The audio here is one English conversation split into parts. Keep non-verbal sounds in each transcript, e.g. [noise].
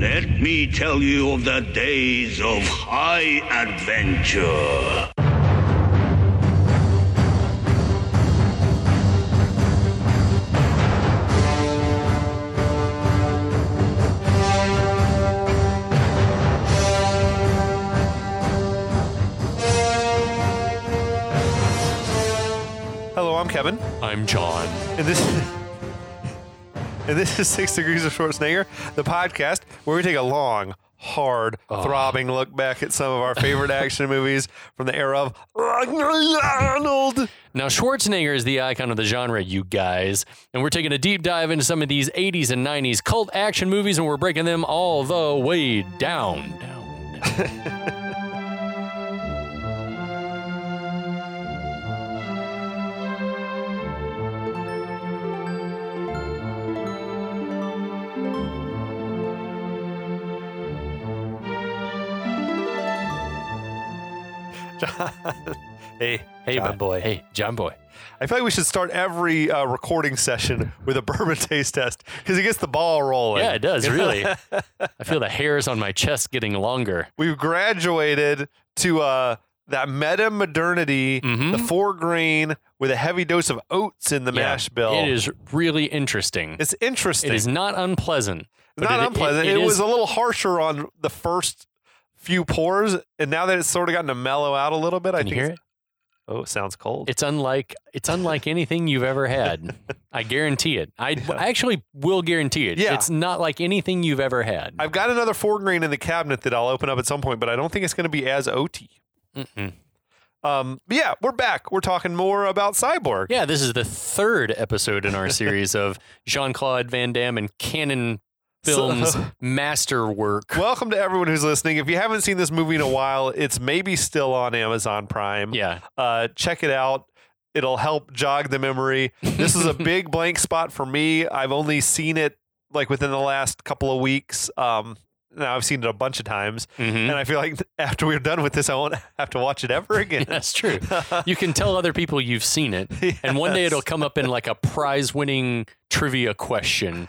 Let me tell you of the days of high adventure. Hello, I'm Kevin, I'm John. and this and this is Six Degrees of Schwarzenegger, the podcast where we take a long, hard, oh. throbbing look back at some of our favorite action [laughs] movies from the era of Arnold. Now, Schwarzenegger is the icon of the genre, you guys, and we're taking a deep dive into some of these 80s and 90s cult action movies, and we're breaking them all the way down. Down. down. [laughs] [laughs] Hey, Hey, John. my boy. Hey, John boy. I feel like we should start every uh, recording session with a bourbon [laughs] taste test because it gets the ball rolling. Yeah, it does, really. [laughs] I feel the hairs on my chest getting longer. We've graduated to uh, that meta modernity, Mhm. the four grain with a heavy dose of oats in the Yeah, mash bill. It is really interesting. It's interesting. It is not unpleasant. It's not it- unpleasant. It, it was is- a little harsher on the first few pours, and now that it's sort of gotten to mellow out a little bit, I Can you think. hear it? Oh, it sounds cold. It's unlike it's unlike anything you've ever had. [laughs] I guarantee it. I, I actually will guarantee it. Yeah. It's not like anything you've ever had. I've got another four grain in the cabinet that I'll open up at some point, but I don't think it's going to be as oaty. Mm-mm. Um, yeah, we're back. We're talking more about Cyborg. Yeah, this is the third episode in our series of Jean Claude Van Damme and Cannon Films So- [laughs] masterwork. Welcome to everyone who's listening. If you haven't seen this movie in a while, it's maybe still on Amazon Prime. Yeah, Uh, check it out. It'll help jog the memory. This is a [laughs] big blank spot for me. I've only seen it like within the last couple of weeks. Um, now I've seen it a bunch of times, Mhm. and I feel like [laughs] after we're done with this, I won't have to watch it ever again. that's true. You can tell other people you've seen it, and one day it'll come up in like a prize-winning trivia question,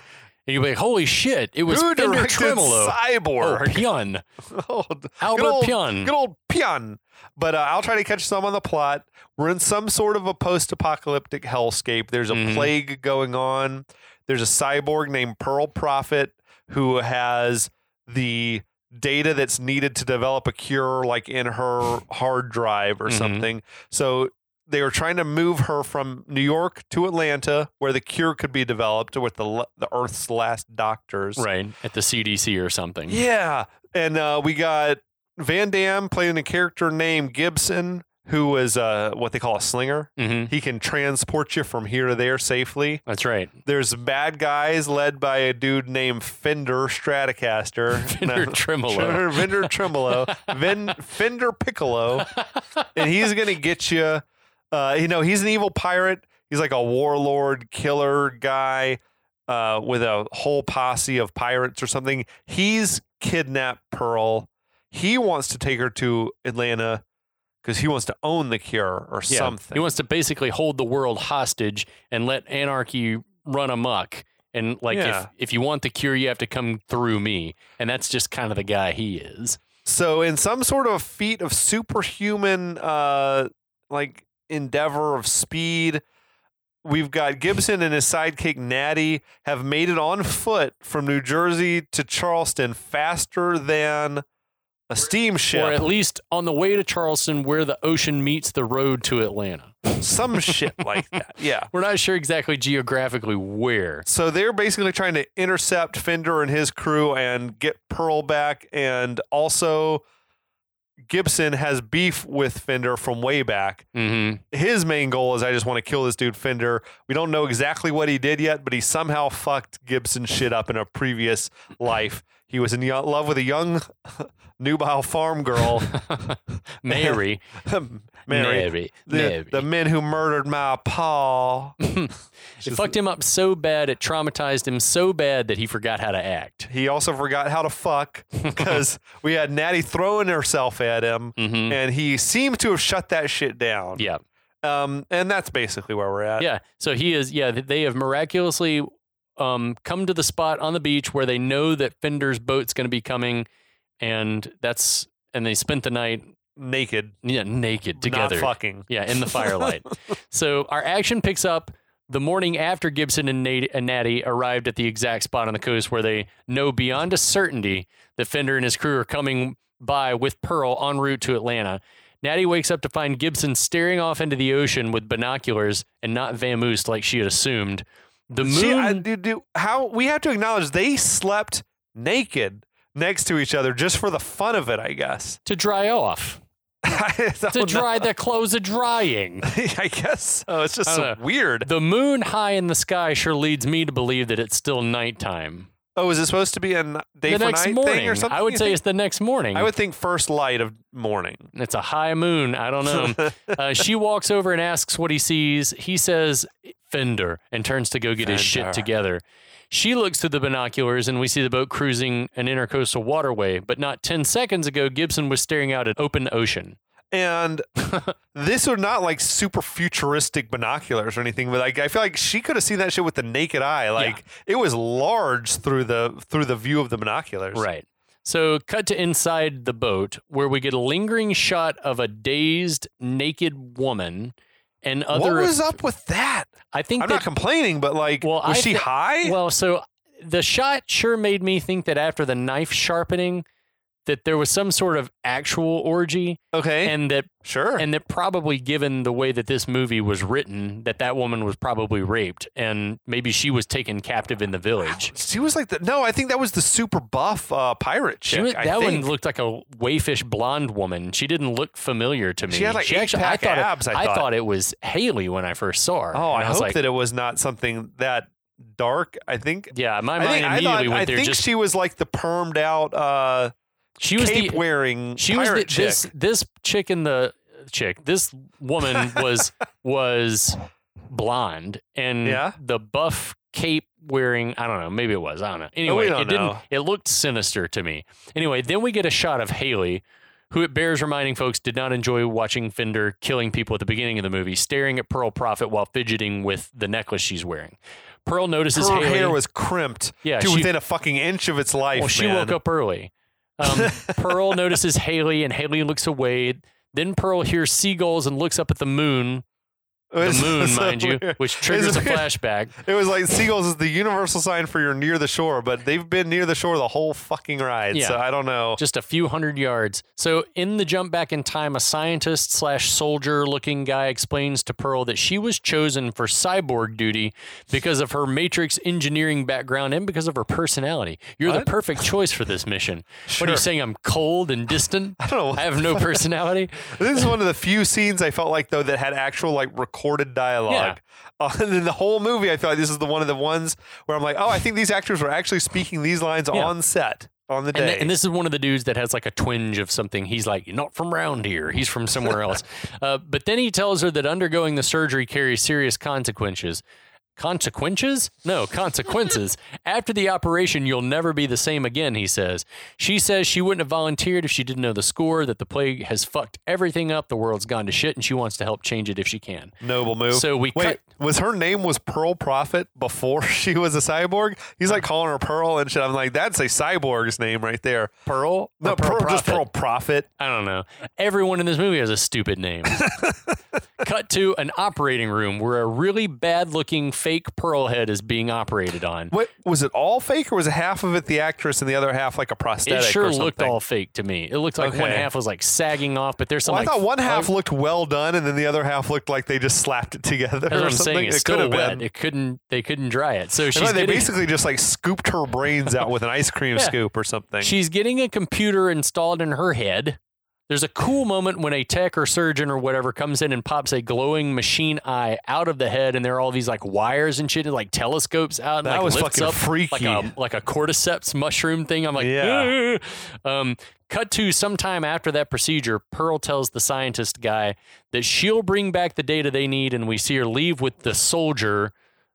and you'll be like, "Holy shit! It was Who Fender Tremolo." Oh, Cyborg? Pyun. [laughs] Oh, Albert good old, Pyun. Good old Pyun. But uh, I'll try to catch some on the plot. We're in some sort of a post apocalyptic hellscape. There's a Mhm. plague going on. There's a cyborg named Pearl Prophet who has the data that's needed to develop a cure, like in her hard drive or Mhm. something. So they were trying to move her from New York to Atlanta, where the cure could be developed with the the Earth's last doctors. Right at the CDC or something. Yeah, and uh, we got Van Damme playing a character named Gibson, who was uh, what they call a slinger. hmm He can transport you from here to there safely. That's right. There's bad guys led by a dude named Fender Stratocaster. [laughs] Fender Tremolo. Fender Tremolo. Vin, Fender Piccolo. And he's going to get you. Uh, you know, he's an evil pirate. He's like a warlord, killer guy uh, with a whole posse of pirates or something. He's kidnapped Pearl. He wants to take her to Atlanta because he wants to own the cure or Yeah. something. He wants to basically hold the world hostage and let anarchy run amok. And like, Yeah. if if you want the cure, you have to come through me. And that's just kind of the guy he is. So, in some sort of feat of superhuman, uh, like endeavor of speed, we've got Gibson and his sidekick Nady have made it on foot from New Jersey to Charleston faster than a steamship. Or at least on the way to Charleston, where the ocean meets the road to Atlanta. some shit [laughs] like that. Yeah. We're not sure exactly geographically where. So they're basically trying to intercept Fender and his crew and get Pearl back. And also, Gibson has beef with Fender from way back. hmm his main goal is I just want to kill this dude Fender. We don't know exactly what he did yet, but he somehow fucked Gibson shit up in a previous life. He was in love with a young [laughs] nubile farm girl, [laughs] Mary. [laughs] Mary. Mary. The, Mary. the men who murdered my pa. It fucked him up so bad, it traumatized him so bad that he forgot how to act. He also forgot how to fuck because we had Nady throwing herself at him, hmm and he seemed to have shut that shit down. Yeah. Um, and that's basically where we're at. Yeah. So he is, yeah, they have miraculously um, come to the spot on the beach where they know that Fender's boat's going to be coming, and that's and they spent the night Naked, yeah naked together. not fucking. Yeah, in the firelight. [laughs] so our action picks up the morning after Gibson and, Nat- and Nady arrived at the exact spot on the coast where they know beyond a certainty that Fender and his crew are coming by with Pearl en route to Atlanta. Nady wakes up to find Gibson staring off into the ocean with binoculars and not vamoosed like she had assumed. The moon. She, I, do, do, how we have to acknowledge they slept naked next to each other just for the fun of it, I guess. [laughs] to dry off. To know. dry their clothes are drying. [laughs] I guess so. It's just so weird. The moon high in the sky sure leads me to believe that it's still nighttime. Oh, is it supposed to be a day the for next night morning. thing or something? I would say think? it's the next morning. I would think first light of morning. It's a high moon. I don't know. [laughs] uh, she walks over and asks what he sees. He says, Fender, and turns to go get his shit together. She looks through the binoculars and we see the boat cruising an intercoastal waterway. But not 10 seconds ago, Gibson was staring out at open ocean. And [laughs] this are not like super futuristic binoculars or anything, but like I feel like she could have seen that shit with the naked eye. Like it was large through the through the view of the binoculars. Right. So, cut to inside the boat where we get a lingering shot of a dazed, naked woman and other. what was up with that? I think I'm that not complaining, but like, Well, was I she thi- high? Well, so the shot sure made me think that after the knife sharpening, that there was some sort of actual orgy, okay, and that sure. and that probably, given the way that this movie was written, that that woman was probably raped, and maybe she was taken captive in the village. she was like the no. I think that was the super buff uh, pirate chick. She was, I that one looked like a wayfish blonde woman. She didn't look familiar to me. She had, like, actually, I thought abs, It, I thought. it was Haley when I first saw her. Oh, I, was hope like, that it was not something that dark. I think. Yeah, my I mind think, I, immediately thought, went I there. think Just she was like the permed out, uh, she was cape the wearing she was the, chick. this this chick in the uh, chick this woman was [laughs] was blonde and Yeah? the buff cape wearing i don't know maybe it was i don't know oh, we anyway don't it didn't it looked sinister to me anyway then we get a shot of haley who it bears reminding folks did not enjoy watching fender killing people at the beginning of the movie staring at pearl prophet while fidgeting with the necklace she's wearing pearl notices Her haley hair was crimped Yeah, to she- within a fucking inch of its life. well, she man. woke up early. Um, Pearl notices Haley, and Haley looks away. Then Pearl hears seagulls and looks up at the moon. Was The moon, so mind you, weird. which triggers a flashback. [laughs] It was like seagulls is the universal sign for you're near the shore, but they've been near the shore the whole fucking ride. Yeah. So I don't know. Just a few hundred yards. So, in the jump back in time, a scientist slash soldier looking guy explains to Pearl that she was chosen for cyborg duty because of her matrix engineering background and because of her personality. You're What? the perfect choice for this mission. What are you saying? I'm cold and distant? [laughs] I don't know. I have no personality? This is one of the few scenes I felt like though that had actual like recorded dialogue. Yeah. [laughs] Uh, and in the whole movie, I feel like this is the one of the ones where I'm like, oh, I think these actors were actually speaking these lines Yeah. on set on the And, day. th- and this is one of the dudes that has like a twinge of something. He's like, not from around here. He's from somewhere else. [laughs] uh, but then he tells her that undergoing the surgery carries serious consequences. Consequences? No, consequences. [laughs] After the operation, you'll never be the same again, he says. She says she wouldn't have volunteered if she didn't know the score, that the plague has fucked everything up, the world's gone to shit, and she wants to help change it if she can. Noble move. So we Wait, cut- was her name was Pearl Prophet before [laughs] she was a cyborg? He's like calling her Pearl and shit. I'm like, that's a cyborg's name right there. Pearl? No, Or Pearl, just Pearl Prophet. I don't know. Everyone in this movie has a stupid name. [laughs] Cut to an operating room where a really bad looking fake pearl head is being operated on. What was it all fake or was half of it the actress and the other half like a prosthetic? It sure looked all fake to me. It looked like one half was like sagging off, but there's some. Well, I like, thought one oh. half fib- looked well done, and then the other half looked like they just slapped it together That's or I'm something. saying. It's it still could have wet. been. It couldn't. They couldn't dry it. So I she's they getting, basically just like scooped her brains out with an ice cream [laughs] Yeah. scoop or something. she's getting a computer installed in her head. There's a cool moment when a tech or surgeon or whatever comes in and pops a glowing machine eye out of the head, and there are all these like wires and shit, and like telescopes out, and That like was lifts fucking up freaky. like a like a cordyceps mushroom thing. I'm like, Yeah. Um, cut to sometime after that procedure, Pearl tells the scientist guy that she'll bring back the data they need, and we see her leave with the soldier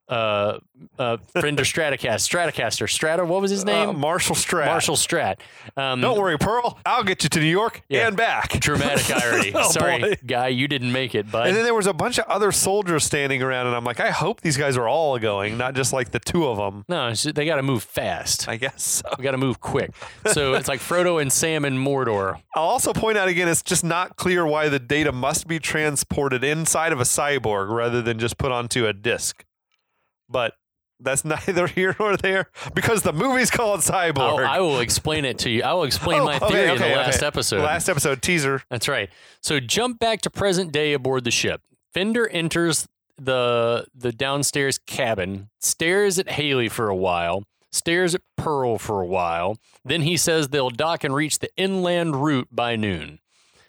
uh, uh, of Stratocaster, Stratocaster, Strata. What was his name? Uh, Marshall Strat. Marshall Strat. Um, Don't worry, Pearl. I'll get you to New York Yeah. and back. Dramatic [laughs] irony. Oh, Sorry, boy. guy, you didn't make it, bud. And then there was a bunch of other soldiers standing around, and I'm like, I hope these guys are all going, not just like the two of them. no, they got to move fast. I guess so. We got to move quick. So [laughs] it's like Frodo and Sam and Mordor. I'll also point out again, it's just not clear why the data must be transported inside of a cyborg rather than just put onto a disk. But that's [laughs] neither here nor there because the movie's called Cyborg. I'll, I will explain it to you. I will explain Oh, my okay, theory in the last okay. episode. Last episode teaser. That's right. So jump back to present day aboard the ship. Fender enters the the downstairs cabin, stares at Haley for a while, stares at Pearl for a while. Then he says they'll dock and reach the inland route by noon.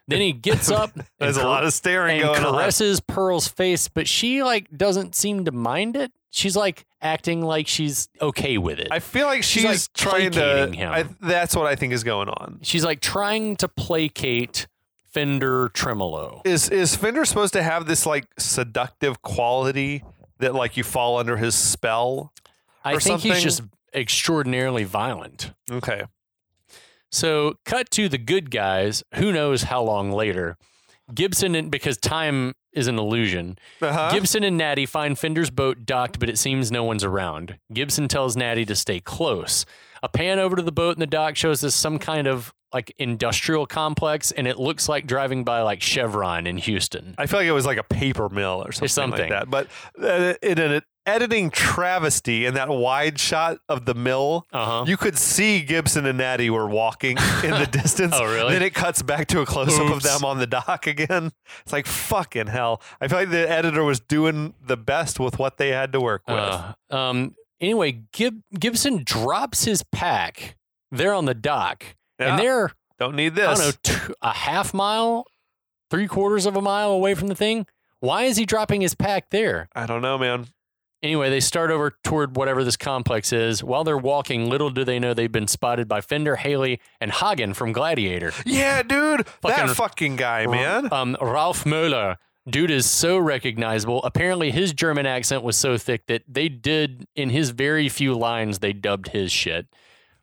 Then he gets up [laughs] and, There's a lot of staring and going on. caresses Pearl's face, but she like doesn't seem to mind it. She's like acting like she's okay with it. I feel like she's, She's, like, trying to. him. I, that's what I think is going on. she's like trying to placate Fender Tremolo. Is is Fender supposed to have this like seductive quality that like you fall under his spell? I think he's just extraordinarily violent. Okay. So, cut to the good guys, who knows how long later. Gibson, because time is an illusion, Uh-huh. Gibson and Nady find Fender's boat docked, but it seems no one's around. Gibson tells Nady to stay close. A pan over to the boat in the dock shows us some kind of like industrial complex, and it looks like driving by like Chevron in Houston. I feel like it was like a paper mill or something, something. like that. But uh, in an editing travesty, in that wide shot of the mill, Uh huh. you could see Gibson and Nady were walking in the [laughs] distance. Oh, really? Then it cuts back to a close up of them on the dock again. It's like fucking hell. I feel like the editor was doing the best with what they had to work with. Uh, um. Anyway, Gib- Gibson drops his pack there on the dock, Yeah. and they're Don't need this. I don't know t- a half mile, three quarters of a mile away from the thing. Why is he dropping his pack there? I don't know, man. Anyway, they start over toward whatever this complex is. While they're walking, little do they know they've been spotted by Fender, Haley, and Hagen from Gladiator. Yeah, dude. Fucking- that fucking guy, man. Um, Ralph Möller. Dude is so recognizable. Apparently, his German accent was so thick that they did, in his very few lines, they dubbed his shit.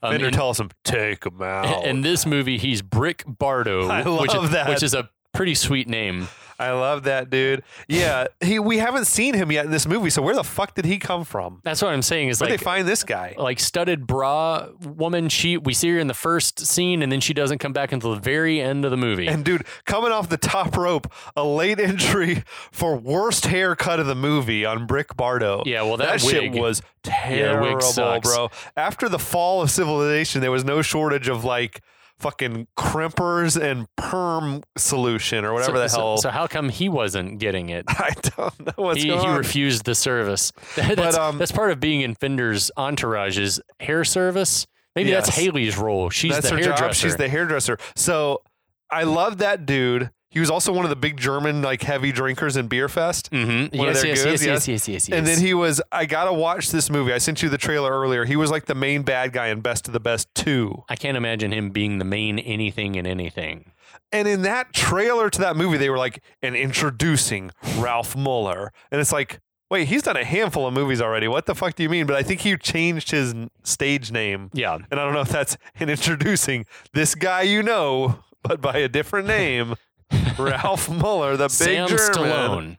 Um, Fender tells him, take him [laughs] out. in this movie, he's Brick Bardo, I which, is, that. which is a pretty sweet name. I love that dude. Yeah, he we haven't seen him yet in this movie. So where the fuck did he come from? That's what I'm saying. Is Where'd like they find this guy? like studded bra woman. She we see her in the first scene, and then she doesn't come back until the very end of the movie. And dude, coming off the top rope, a late entry for worst haircut of the movie on Brick Bardo. Yeah, well, that shit wig- was the terrible, sucks. bro. After the fall of civilization, there was no shortage of like fucking crimpers and perm solution or whatever so, the hell. So, how come he wasn't getting it? [laughs] I don't know what's he, going he on. He refused the service. [laughs] that's, um, that's part of being in Fender's entourage is hair service. Maybe that's Haley's role. She's That's the hairdresser. job. She's the hairdresser. So I love that dude. He was also one of the big German like heavy drinkers in Beerfest. mm-hmm. yes, yes, yes, yes. yes, yes. And then he was, I gotta watch this movie. I sent you the trailer earlier. He was like the main bad guy in Best of the Best 2. I can't imagine him being the main anything in anything. And in that trailer to that movie, they were like, and introducing Ralph Muller. And it's like, wait, he's done a handful of movies already. What the fuck do you mean? But I think he changed his stage name. Yeah. And I don't know if that's in introducing this guy you know, but by a different name. Ralph Muller, the big Sam German. Stallone.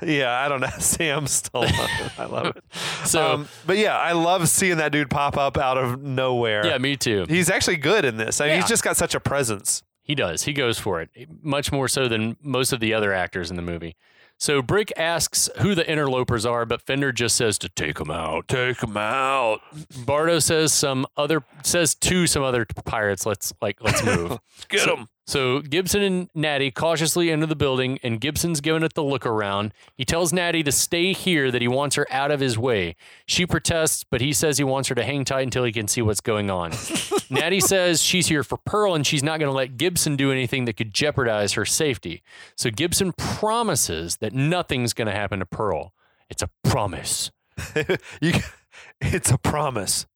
Yeah, I don't know. [laughs] Sam Stallone. I love it. [laughs] So Um, but yeah, I love seeing that dude pop up out of nowhere. yeah, me too. He's actually good in this. I mean, Yeah. he's just got such a presence. He does. He goes for it, much more so than most of the other actors in the movie. So Brick asks who the interlopers are, but Fender just says to take them out. Take them out. Bardo says some other says to some other pirates, let's like let's move. [laughs] Get him. So Gibson and Nady cautiously enter the building, and Gibson's giving it the look around. He tells Nady to stay here, that he wants her out of his way. She protests, but he says he wants her to hang tight until he can see what's going on. [laughs] Nady says she's here for Pearl, and she's not going to let Gibson do anything that could jeopardize her safety. So Gibson promises that nothing's going to happen to Pearl. It's a promise. [laughs] you, it's a promise.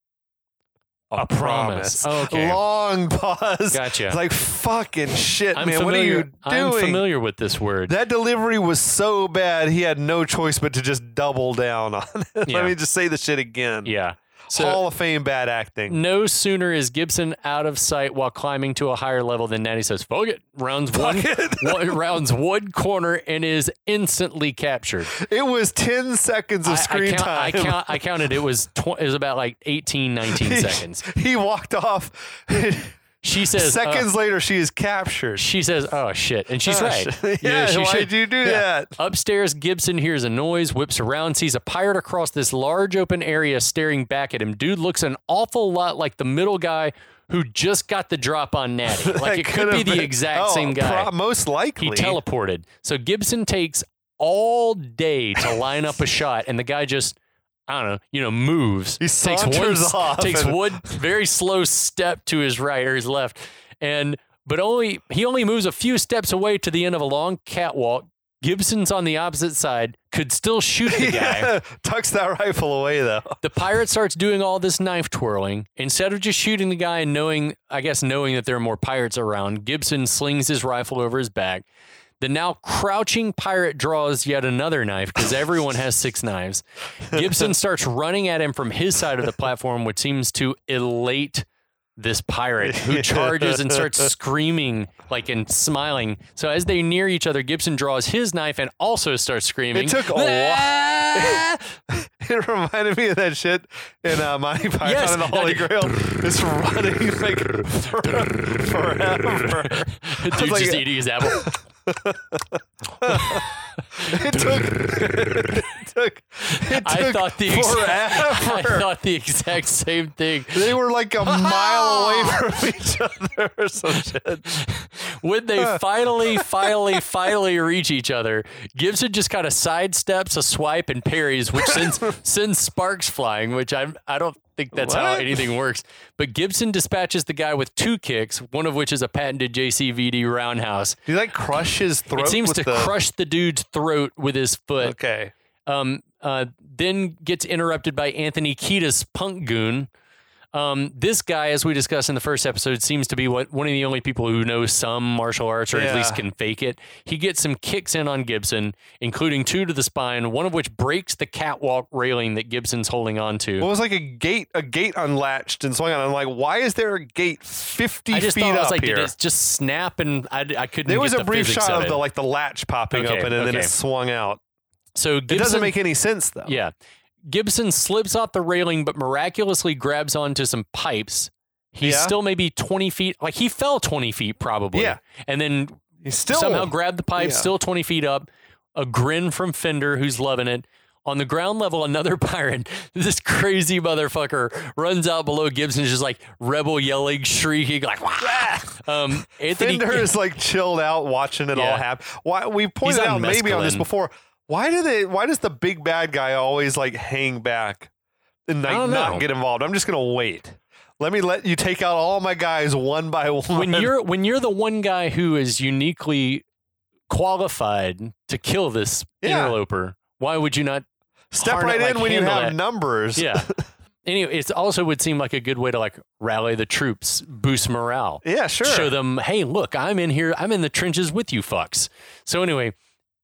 A, A promise. Oh, okay. Long [laughs] pause. Gotcha. Like fucking shit, I'm man. familiar. What are you doing? I'm familiar with this word. That delivery was so bad, he had no choice but to just double down on it. [laughs] Yeah. Let me just say the shit again. yeah. So Hall of Fame bad acting. no sooner is Gibson out of sight while climbing to a higher level than Nady says, "Fuck it!" Rounds one, [laughs] one rounds one corner and is instantly captured. It was 10 seconds of I- screen I, count, I, time. count, I counted. It was tw- it was about like 18, 19 [laughs] seconds. He walked off. [laughs] She says, uh, Seconds later, she is captured. she says, "Oh shit," and she's Oh, right. shit. [laughs] You know, Yeah, she why'd should- you do Yeah. that? Upstairs, Gibson hears a noise, whips around, sees a pirate across this large open area staring back at him. Dude looks an awful lot like the middle guy who just got the drop on Nady. [laughs] Like it could be the exact oh, same guy. pro- most likely. He teleported. So Gibson takes all day to line up a shot, and the guy just, I don't know, you know, moves. He takes one, [laughs] off takes and- one very slow step to his right or his left, and but only he only moves a few steps away to the end of a long catwalk. Gibson's on the opposite side, could still shoot the [laughs] guy. Yeah, tucks that rifle away though. The pirate starts doing all this knife twirling. Instead of just shooting the guy and knowing, I guess, knowing that there are more pirates around, Gibson slings his rifle over his back. The now crouching pirate draws yet another knife because everyone has six knives. Gibson [laughs] starts running at him from his side of the platform, which seems to elate this pirate who [laughs] charges and starts screaming like and smiling. So as they near each other, Gibson draws his knife and also starts screaming. It took a [laughs] while. It reminded me of that shit in uh, Monty Python Yes, and the Holy that- Grail. It's running like for- forever. Dude's like- just eating his apple. It took. It took. It I thought the exact. I thought the exact same thing. They were like a mile [laughs] away from each other or some shit. When they finally, finally, finally reach each other, Gibson just kind of sidesteps a swipe and parries, which sends [laughs] sends sparks flying. Which I'm I don't think that's how anything [laughs] works. But Gibson dispatches the guy with two kicks, one of which is a patented JCVD roundhouse. Do you like crush his throat? It seems with to the, crush the dude's throat with his foot. Okay. um, uh, then gets interrupted by Anthony Kiedis, punk goon. Um, this guy, as we discussed in the first episode, seems to be what one of the only people who knows some martial arts or at least can fake it. He gets some kicks in on Gibson, including two to the spine, one of which breaks the catwalk railing that Gibson's holding on to. Well, it was like a gate, a gate unlatched and swung on. I'm like, why is there a gate 50 I just feet thought I was up like, here? did it just snap? And I, I couldn't. there was the a brief shot of it. the like the latch popping Okay, open and then it swung out. So It doesn't make any sense though. Yeah. Gibson slips off the railing, but miraculously grabs onto some pipes. He's Yeah. still maybe 20 feet, like he fell 20 feet probably. Yeah. And then he still somehow grabbed the pipe, yeah. still 20 feet up. A grin from Fender, who's loving it. On the ground level, another [laughs] pirate, this crazy motherfucker, runs out below Gibson's just like rebel yelling, shrieking, like, Wah! [laughs] um, Anthony. Fender is like chilled out watching it all happen. Why we pointed out maybe on this before. Why do they? Why does the big bad guy always like hang back and like don't get involved? I'm just gonna wait. Let me let you take out all my guys one by one. when you're when you're the one guy who is uniquely qualified to kill this Yeah. interloper, why would you not step right like, in when you have that? numbers. Yeah. [laughs] anyway, it also would seem like a good way to like rally the troops, boost morale. yeah, sure. Show them, hey, look, I'm in here. I'm in the trenches with you fucks. So anyway,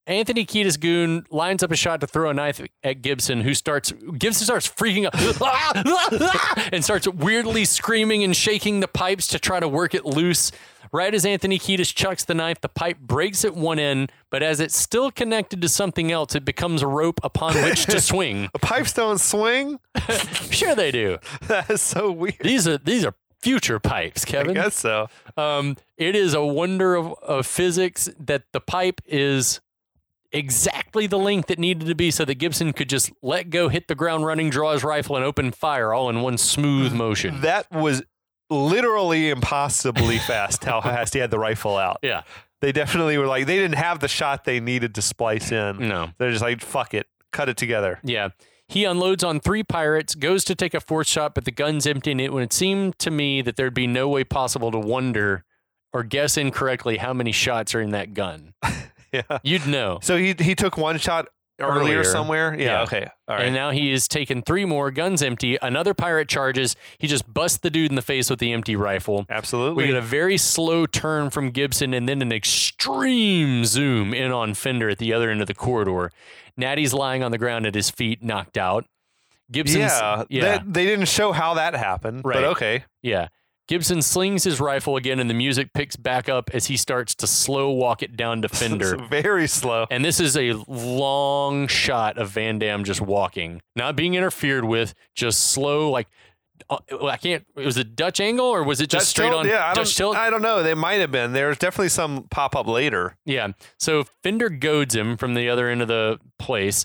Anthony Kiedis Goon lines up a shot to throw a knife at Gibson, who starts Gibson starts freaking out [laughs] and starts weirdly screaming and shaking the pipes to try to work it loose. Right as Anthony Kiedis chucks the knife, the pipe breaks at one end, but as it's still connected to something else, it becomes a rope upon which to [laughs] swing. Pipes don't swing. [laughs] Sure, they do. That is so weird. These are these are future pipes, Kevin. I guess so. Um, it is a wonder of, of physics that the pipe is exactly the length it needed to be so that Gibson could just let go, hit the ground running, draw his rifle, and open fire all in one smooth motion. That was literally impossibly [laughs] fast. How fast he had the rifle out. Yeah. They definitely were like they didn't have the shot they needed to splice in. No. They're just like fuck it, cut it together. Yeah. He unloads on three pirates, goes to take a fourth shot, but the gun's empty. And it when it seemed to me that there'd be no way possible to wonder or guess incorrectly how many shots are in that gun. [laughs] [laughs] Yeah. You'd know. So he he took one shot earlier, Earlier. somewhere. Yeah, Yeah. Okay. All right. And now he is taken three more, guns empty. Another pirate charges. He just busts the dude in the face with the empty rifle. Absolutely. We get a very slow turn from Gibson and then an extreme zoom in on Fender at the other end of the corridor. Nady's lying on the ground at his feet, knocked out. Gibson's yeah. yeah, that- they didn't show how that happened. Right. But okay. yeah. Gibson slings his rifle again, and the music picks back up as he starts to slow walk it down to Fender. [laughs] Very slow. And this is a long shot of Van Damme just walking, not being interfered with, just slow. Like uh, I can't. Was it Dutch angle or was it just Dutch straight tilt? on Yeah, I Dutch tilt? I don't know. They might have been. There's definitely some pop up later. yeah. So Fender goads him from the other end of the place.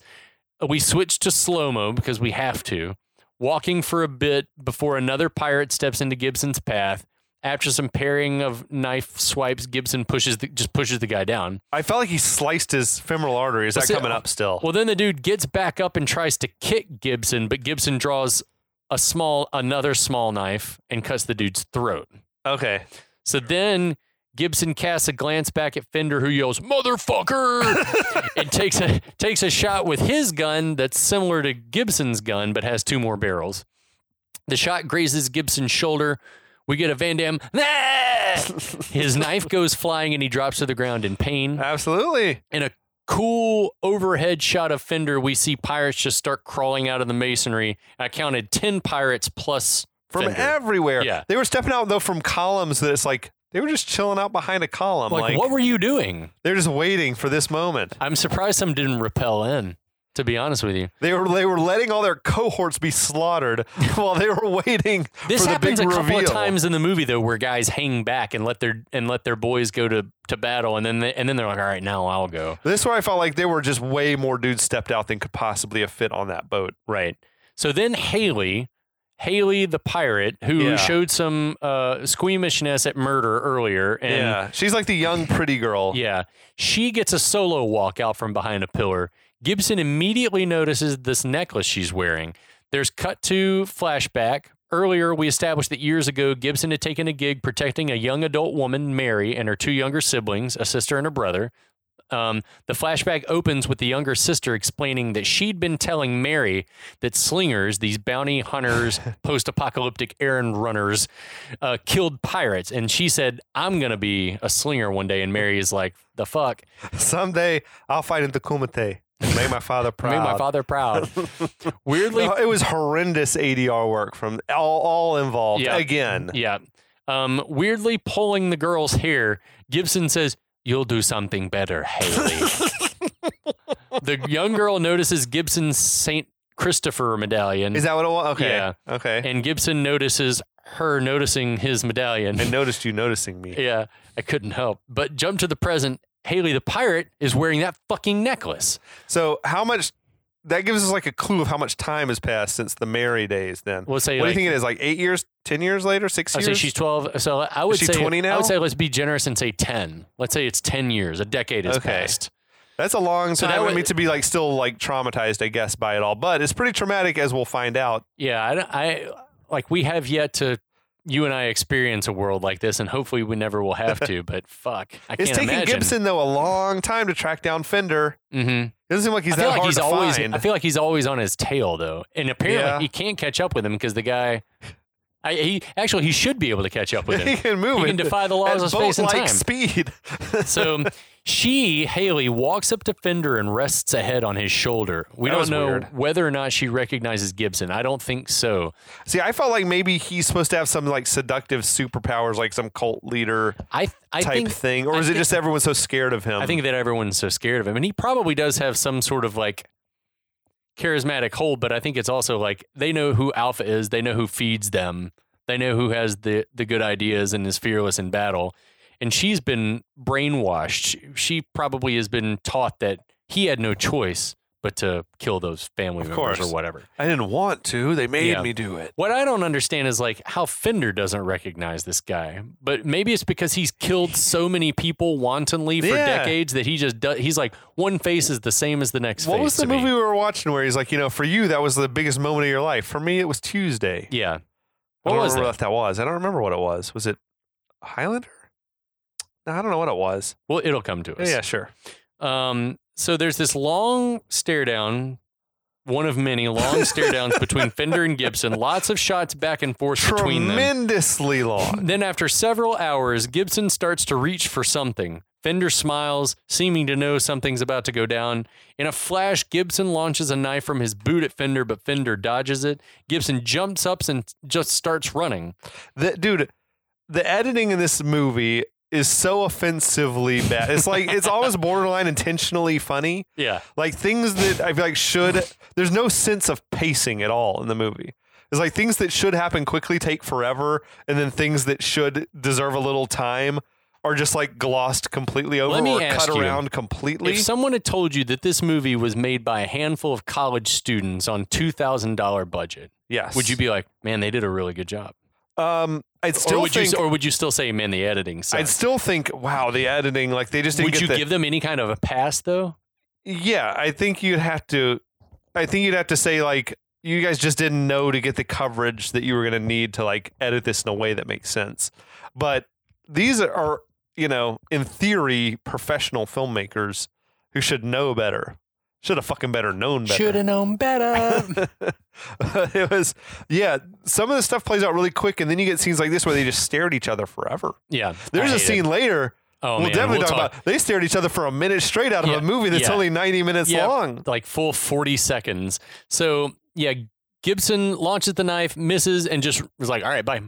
We switch to slow mo because we have to. Walking for a bit before another pirate steps into Gibson's path. After some pairing of knife swipes, Gibson pushes the, just pushes the guy down. I felt like he sliced his femoral artery. Is that coming up still? Well, then the dude gets back up and tries to kick Gibson, but Gibson draws a small, another small knife and cuts the dude's throat. okay. So then Gibson casts a glance back at Fender, who yells "Motherfucker!" [laughs] and takes a takes a shot with his gun that's similar to Gibson's gun, but has two more barrels. The shot grazes Gibson's shoulder. We get a Van. "Ah!" [laughs] His knife goes flying and he drops to the ground in pain Absolutely. in a cool overhead shot of Fender, we see pirates just start crawling out of the masonry. I counted 10 pirates plus From Fender. everywhere. Yeah. They were stepping out though from columns that it's like they were just chilling out behind a column. like, Like, what were you doing? they're just waiting for this moment. I'm surprised some didn't repel in, to be honest with you. They were they were letting all their cohorts be slaughtered [laughs] while they were waiting This for the happens big a couple reveal. of times in the movie though, where guys hang back and let their and let their boys go to, to battle, and then they, and then they're like, all right, now I'll go. This is where I felt like there were just way more dudes stepped out than could possibly have fit on that boat. Right. So then Haley, Haley the pirate, who Yeah. showed some uh, squeamishness at murder earlier, and yeah, she's like the young pretty girl. Yeah. She gets a solo walk out from behind a pillar. Gibson immediately notices this necklace she's wearing. There's cut to flashback. Earlier, we established that years ago, Gibson had taken a gig protecting a young adult woman, Mary, and her two younger siblings, a sister and a brother. Um, the flashback opens with the younger sister explaining that she'd been telling Mary that slingers, these bounty hunters, [laughs] post apocalyptic errand runners, uh, killed pirates. And she said, I'm going to be a slinger one day. And Mary is like, the fuck? [laughs] Someday I'll fight in the Kumite and make my father proud. [laughs] Make my father proud. Weirdly, No, it was horrendous ADR work from all, all involved Yeah. again. yeah. Um, weirdly pulling the girl's hair, Gibson says, You'll do something better, Haley. [laughs] the young girl notices Gibson's St. Christopher medallion, Is that what it was? Okay. Yeah. Okay. and Gibson notices her noticing his medallion. I noticed you noticing me. yeah, I couldn't help. But jump to the present. Haley the pirate is wearing that fucking necklace. So how much? That gives us like a clue of how much time has passed since the Mary days. Then We'll say what like, do you think it is? Like eight years, ten years later, six I years? say she's 12. So I would say 20 now. I would say let's be generous and say 10. Let's say it's 10 years. A decade has Okay. passed. That's a long So time. that I would- mean, to be like still like traumatized, I guess, by it all. But it's pretty traumatic, as we'll find out. Yeah, I, I like we have yet to you and I experience a world like this, and hopefully we never will have [laughs] to. But fuck, I It's can't taking imagine. Gibson though a long time to track down Fender. hmm It doesn't seem like he's I feel that like hard he's to always. find. I feel like he's always on his tail though, and apparently Yeah. he can't catch up with him because the guy. I, he actually he should be able to catch up with [laughs] him. he can move. He can defy the laws of space and time. speed. [laughs] So she, Haley, walks up to Fender and rests a head on his shoulder. We That don't was know weird. whether or not she recognizes Gibson. I don't think so. See, I felt like maybe he's supposed to have some like seductive superpowers, like some cult leader I I type think thing, or I is it think- just everyone's so scared of him? I think that everyone's so scared of him, and he probably does have some sort of like charismatic hold. But I think it's also like they know who Alpha is. They know who feeds them. They know who has the the good ideas and is fearless in battle. And she's been brainwashed. She, probably has been taught that he had no choice but to kill those family Of members course. or whatever. I didn't want to. They made Yeah. me do it. What I don't understand is like how Fender doesn't recognize this guy. But maybe it's because he's killed so many people wantonly for Yeah. decades that he just does. He's like one face is the same as the next What was the to me. movie we were watching where he's like, you know, for you that was the biggest moment of your life. For me, it was Tuesday. Yeah. What was that? that was. I don't remember what it was. Was it Highlander? I don't know what it was. Well, it'll come to us. Yeah, sure. Um. so there's this long stare down, one of many long [laughs] stare downs between Fender and Gibson. Lots of shots back and forth between them. Tremendously long. Then, after several hours, Gibson starts to reach for something. Fender smiles, seeming to know something's about to go down. In a flash, Gibson launches a knife from his boot at Fender, but Fender dodges it. Gibson jumps up and just starts running. The, dude, the editing in this movie is so offensively bad. It's like it's almost borderline intentionally funny. Yeah. Like things that I feel like should there's no sense of pacing at all in the movie. It's like things that should happen quickly take forever, and then things that should deserve a little time are just like glossed completely over Let me or ask cut you, around completely. If someone had told you that this movie was made by a handful of college students on $2,000 budget, yes. would you be like, man, they did a really good job? Um, I'd still or would think. you or would you still say, man, the editing I'd still think, wow, the editing, like they just didn't Would you the, give them any kind of a pass though? Yeah, I think you'd have to. I think you'd have to say like you guys just didn't know to get the coverage that you were going to need to like edit this in a way that makes sense. But these are, you know, in theory, professional filmmakers who should know better. Should have fucking better known better. Should have known better. [laughs] it was, yeah. Some of the stuff plays out really quick, and then you get scenes like this where they just stare at each other forever. yeah. There's I a hate it. scene later. Oh, we'll man, definitely we'll talk, talk- about. They stare at each other for a minute straight out of Yeah, a movie that's yeah. only 90 minutes Yeah. long. like full 40 seconds. So, yeah, Gibson launches the knife, misses, and just was like, all right, bye.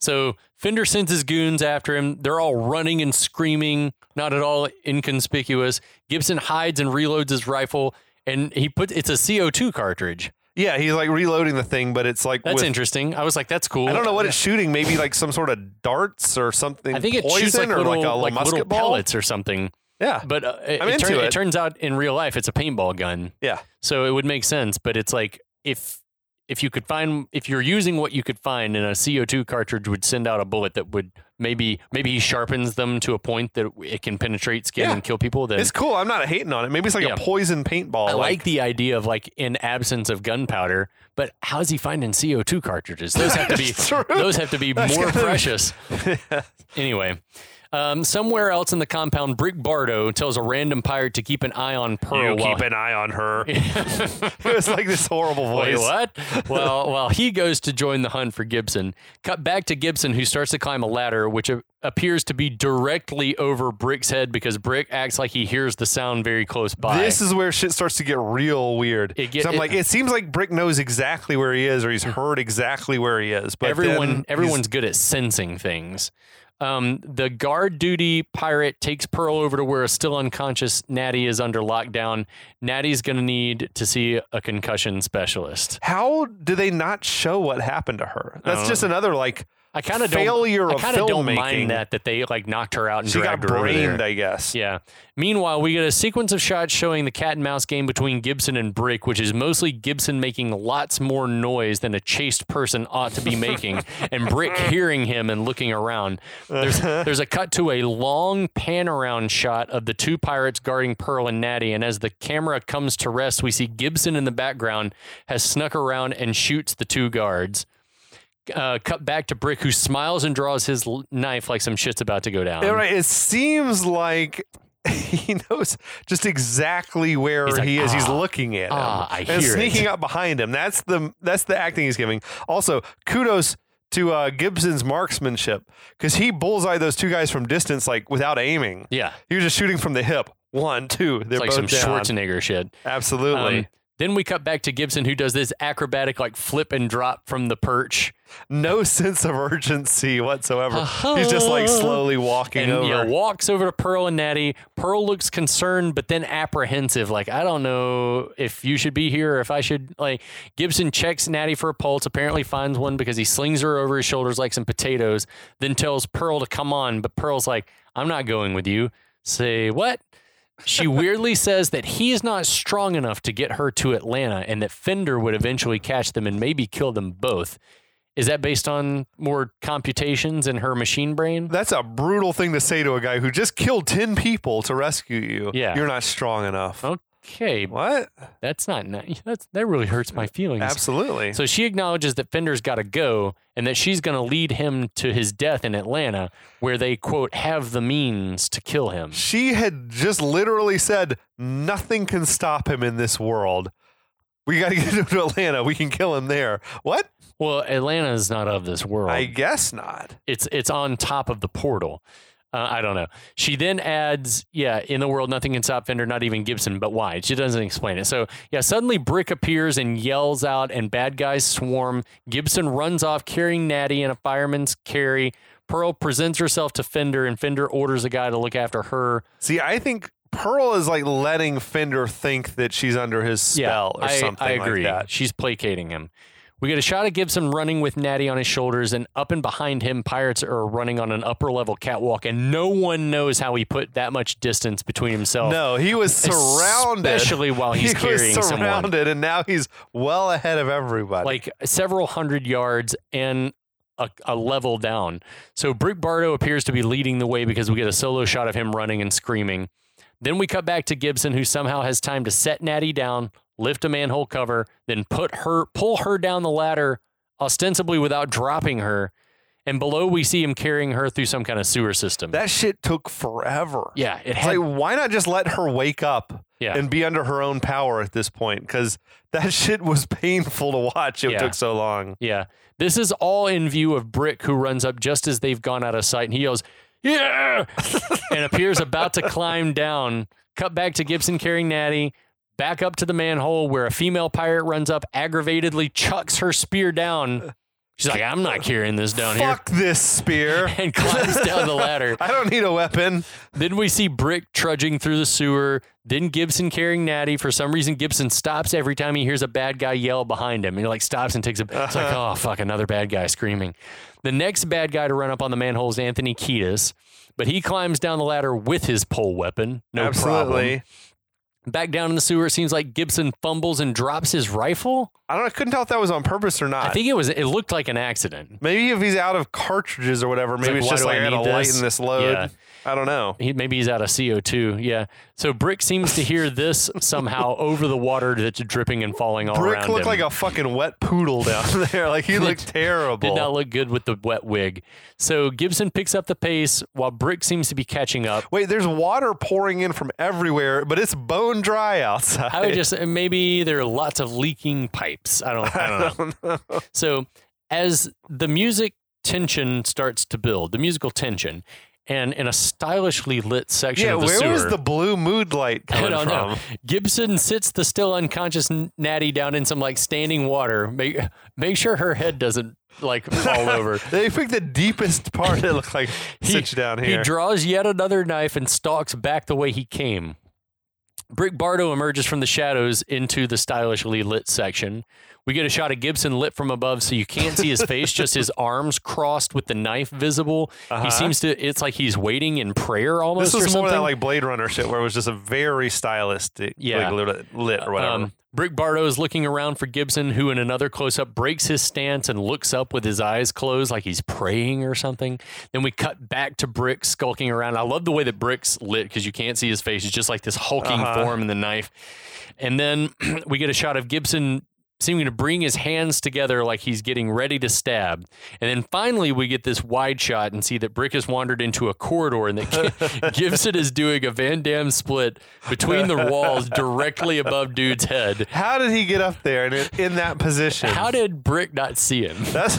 So Fender sends his goons after him. They're all running and screaming, not at all inconspicuous. Gibson hides and reloads his rifle, and he put it's a CO2 cartridge. Yeah, he's like reloading the thing, but it's like That's with, interesting. I was like, that's cool. I don't know what it's shooting. Maybe like some sort of darts or something. I think it poison shoots like or little, like a like musket little ball. pellets or something. Yeah, But uh, it, I'm it, turn- it. it turns out in real life it's a paintball gun. yeah. So it would make sense, but it's like if if you could find if you're using what you could find and a CO2 cartridge would send out a bullet that would maybe maybe he sharpens them to a point that it can penetrate skin Yeah. and kill people then It's cool. I'm not hating on it. Maybe it's like Yeah. a poison paintball. I like the idea of like in absence of gunpowder, but how's he finding CO2 cartridges? Those have to be [laughs] those have to be more precious. [laughs] Anyway, um, somewhere else in the compound, Brick Bardo tells a random pirate to keep an eye on Pearl. you keep an eye on her. [laughs] [laughs] it's like this horrible Wait, voice. what? [laughs] well, while he goes to join the hunt for Gibson, cut back to Gibson, who starts to climb a ladder, which appears to be directly over Brick's head because Brick acts like he hears the sound very close by. This is where shit starts to get real weird. It get- so I'm it- like, it seems like Brick knows exactly where he is, or he's heard exactly where he is. But everyone, everyone's good at sensing things. Um, the guard duty pirate takes Pearl over to where a still unconscious Nady is under lockdown. Nady's going to need to see a concussion specialist. How do they not show what happened to her? That's just another like I kind of Failure don't, of I kind of don't mind that that they like knocked her out and she got dragged her over there. brained, I guess. Yeah. Meanwhile, we get a sequence of shots showing the cat and mouse game between Gibson and Brick, which is mostly Gibson making lots more noise than a chased person ought to be making, [laughs] and Brick hearing him and looking around. There's [laughs] there's a cut to a long pan around shot of the two pirates guarding Pearl and Nady, and as the camera comes to rest, we see Gibson in the background has snuck around and shoots the two guards. Uh, cut back to Brick, who smiles and draws his l- knife like some shit's about to go down. Right. It seems like [laughs] he knows just exactly where like, he is. he's "Ah, looking at him ah, I and hear sneaking it." up behind him. That's the that's the acting he's giving. Also, kudos to uh, Gibson's marksmanship because he bullseye those two guys from distance like without aiming. Yeah. He was just shooting from the hip. One, two. They're It's like both some down. Schwarzenegger shit. Absolutely. Um, then we cut back to Gibson, who does this acrobatic like flip and drop from the perch, no [laughs] sense of urgency whatsoever. Uh-huh. He's just like slowly walking and over. yeah, walks over to Pearl and Nady. Pearl looks concerned, but then apprehensive, like I don't know if you should be here or if I should. Like Gibson checks Nady for a pulse, apparently finds one because he slings her over his shoulders like some potatoes. Then tells Pearl to come on, but Pearl's like, "I'm not going with you." Say what? She weirdly says that he's not strong enough to get her to Atlanta and that Fender would eventually catch them and maybe kill them both. Is that based on more computations in her machine brain? That's a brutal thing to say to a guy who just killed 10 people to rescue you. Yeah. You're not strong enough. Oh, okay, What? that's not nice. [laughs] That's that really hurts my feelings. Absolutely. So she acknowledges that Fender's got to go and that she's going to lead him to his death in Atlanta, where they, quote, have the means to kill him. she had just literally said, nothing can stop him in this world. We got to [laughs] get him to Atlanta. We can kill him there. What? Well, Atlanta is not of this world. I guess not. it's it's on top of the portal. Uh, I don't know. She then adds, yeah, in the world, nothing can stop Fender, not even Gibson. But why? She doesn't explain it. So, yeah, suddenly Brick appears and yells out, and bad guys swarm. Gibson runs off carrying Nady in a fireman's carry. Pearl presents herself to Fender, and Fender orders a guy to look after her. See, I think Pearl is like letting Fender think that she's under his spell or I, something I agree. like that. She's placating him. We get a shot of Gibson running with Nady on his shoulders, and up and behind him, pirates are running on an upper level catwalk, and no one knows how he put that much distance between himself. No, he was [laughs] surrounded. especially while [laughs] he's he carrying was someone. surrounded, and now he's well ahead of everybody. like several hundred yards and a, a level down. So Brick Bardo appears to be leading the way because we get a solo shot of him running and screaming. Then we cut back to Gibson, who somehow has time to set Nady down, lift a manhole cover, then put her pull her down the ladder, ostensibly without dropping her. And below we see him carrying her through some kind of sewer system. that shit took forever. yeah, it had like, why not just let her wake up yeah. and be under her own power at this point? Because that [laughs] shit was painful to watch. It Yeah. took so long. Yeah. This is all in view of Brick, who runs up just as they've gone out of sight, and he yells, Yeah! [laughs] and appears about to climb down. Cut back to Gibson carrying Nady, back up to the manhole where a female pirate runs up, aggravatedly chucks her spear down. She's like, I'm not carrying this down here. Fuck this spear. [laughs] And climbs down the ladder. [laughs] I don't need a weapon. Then we see Brick trudging through the sewer. Then Gibson carrying Nady. For some reason, Gibson stops every time he hears a bad guy yell behind him. He like stops and takes a. It's like, uh-huh. oh fuck, another bad guy screaming. The next bad guy to run up on the manhole is Anthony Kiedis, but he climbs down the ladder with his pole weapon. No problem. Back down in the sewer, it seems like Gibson fumbles and drops his rifle. I don't. I couldn't tell if that was on purpose or not. I think it was. It looked like an accident. maybe if he's out of cartridges or whatever, maybe like, it's just like I I gotta lighten this? this load. Yeah. I don't know. He, maybe he's out of CO2. Yeah. So Brick seems to hear this somehow [laughs] over the water that's dripping and falling all Brick around looked him. like a fucking wet poodle down [laughs] there. Like he looked terrible. Did not look good with the wet wig. So Gibson picks up the pace while Brick seems to be catching up. Wait, there's water pouring in from everywhere, but it's bone dry outside. I would just maybe there are lots of leaking pipes. I don't. [laughs] I don't know. So as the music tension starts to build, the musical tension, and in a stylishly lit section yeah, of the where sewer, was the blue mood light I coming don't from? know. Gibson sits the still unconscious Nady down in some like standing water. Make make sure her head doesn't like fall [laughs] over. They picked the deepest part. It looks like [laughs] sits down here. He draws yet another knife and stalks back the way he came. Brick Bardo emerges from the shadows into the stylishly lit section. We get a shot of Gibson lit from above, so you can't see his face, just his [laughs] arms crossed with the knife visible. Uh-huh. He seems to, it's like he's waiting in prayer almost. this was more that like Blade Runner shit, where it was just a very stylistic, Yeah. like, lit, lit or whatever. Um, Brick Bardo is looking around for Gibson, who in another close up breaks his stance and looks up with his eyes closed like he's praying or something. Then we cut back to Brick skulking around. I love the way that Brick's lit because you can't see his face. It's just like this hulking Uh-huh. form in the knife. And then [clears throat] we get a shot of Gibson seeming to bring his hands together like he's getting ready to stab. And then finally, we get this wide shot and see that Brick has wandered into a corridor and that [laughs] Gibson is doing a Van Damme split between the walls directly above dude's head. How did he get up there and in that position? How did Brick not see him? That's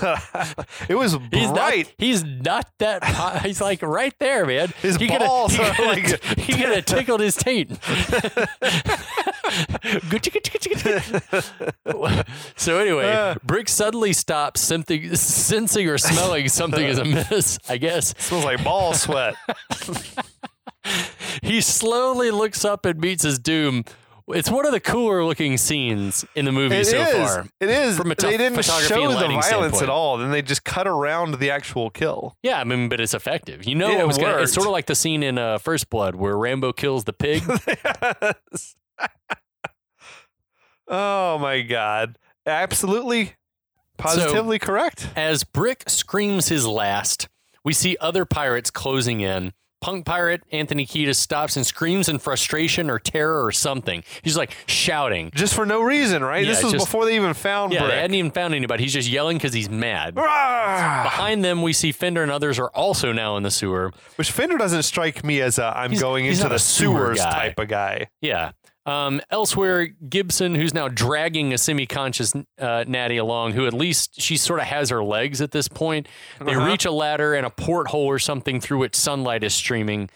it was [laughs] He's bright. not. He's not that. He's like right there, man. His He balls he are like- [laughs] he could have tickled his taint. [laughs] so anyway, Uh. Brick suddenly stops, something, sensing or smelling something is amiss. I guess smells like ball sweat. [laughs] he slowly looks up and meets his doom. It's one of the cooler looking scenes in the movie It so is. far. It is. From a they didn't show the violence standpoint. at all. Then they just cut around the actual kill. Yeah, I mean, but it's effective. You know, it it was gonna, it's sort of like the scene in uh, First Blood where Rambo kills the pig. [laughs] Yes. Oh my god! Absolutely, positively correct. As Brick screams his last, we see other pirates closing in. punk pirate Anthony Kiedis stops and screams in frustration or terror or something. He's like shouting. Just for no reason, right? Yeah, this was just- before they even found Yeah, Brick. they hadn't even found anybody. He's just yelling because he's mad. Ah! Behind them, we see Fender and others are also now in the sewer. Which Fender doesn't strike me as a I'm He's- going he's into the sewer sewers type of guy. Yeah. Um, elsewhere, Gibson, who's now dragging a semi-conscious uh, Nady along, who at least she sort of has her legs at this point. They Uh-huh. reach a ladder and a porthole or something through which sunlight is streaming.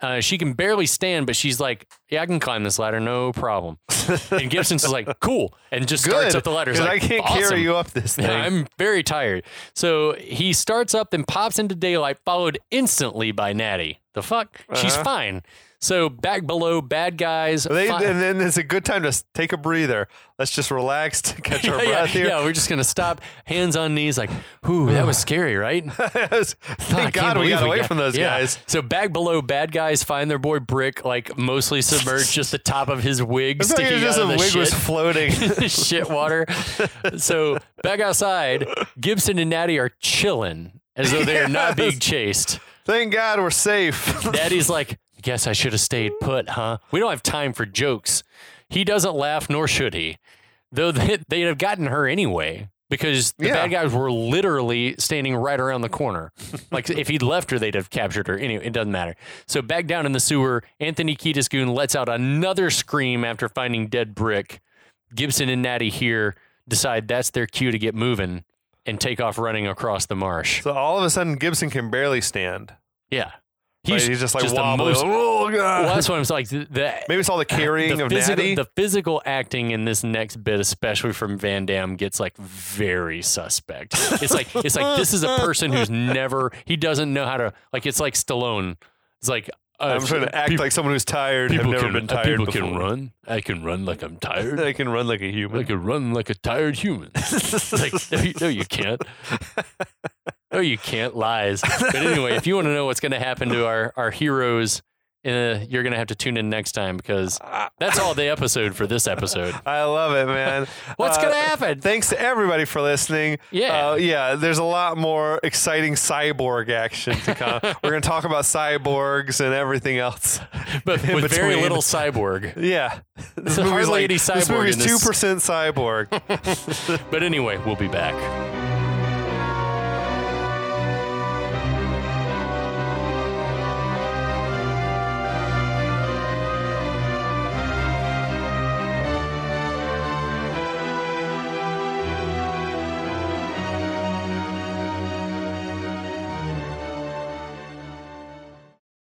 Uh, she can barely stand, but she's like, "Yeah, I can climb this ladder, no problem." [laughs] and Gibson's is like, "Cool," and just starts Good. up the ladder. He's like, I can't "Awesome." carry you up this thing. Yeah, I'm very tired. So he starts up, then pops into daylight, followed instantly by Nady. The fuck? She's Uh-huh. fine. So back below, bad guys. They, and then it's a good time to take a breather. Let's just relax to [laughs] catch our yeah, breath here. yeah, we're just gonna stop, hands on knees, like, "Whew, that was [sighs] scary, right?" [laughs] Thank I can't God we got away from those yeah. guys. So back below, bad guys find their boy Brick, like mostly submerged, just the top of his wig like sticking was just out a of the wig shit. was floating. [laughs] shit water. So back outside, Gibson and Nady are chilling as though they are not being chased. Thank God we're safe. Nady's like, guess I should have stayed put, huh? We don't have time for jokes. He doesn't laugh, nor should he. Though they'd have gotten her anyway because the Yeah. bad guys were literally standing right around the corner. [laughs] like if he'd left her, they'd have captured her. Anyway, it doesn't matter. So back down in the sewer, Anthony Kiedis Goon lets out another scream after finding dead Brick. Gibson and Nady here decide that's their cue to get moving and take off running across the marsh. so all of a sudden, Gibson can barely stand. Yeah. Right? He's, just like the wobbling. most- oh God. well, that's what I'm saying. Like the, the Maybe it's all the carrying the of physical, Nady. the physical acting in this next bit, especially from Van Damme, gets like very suspect. It's like it's like this is a person who's never he doesn't know how to like. It's like Stallone. It's like uh, I'm trying to act peop- like someone who's tired. Have people never can been uh, tired people before. can run. I can run like I'm tired. I can run like a human. I can run like a tired human. [laughs] like no, you- no, you can't. No, you can't. Lies. But anyway, if you want to know what's going to happen to our our heroes, uh, you're going to have to tune in next time because [laughs] that's all the episode for this episode. I love it, man. [laughs] What's Uh, gonna happen? Thanks to everybody for listening. Yeah. uh, yeah. There's a lot more exciting cyborg action to come. [laughs] We're gonna talk about cyborgs and everything else. but with very little cyborg. Yeah, this hardly movie's like any this cyborg movie's two percent cyborg. But anyway, we'll be back.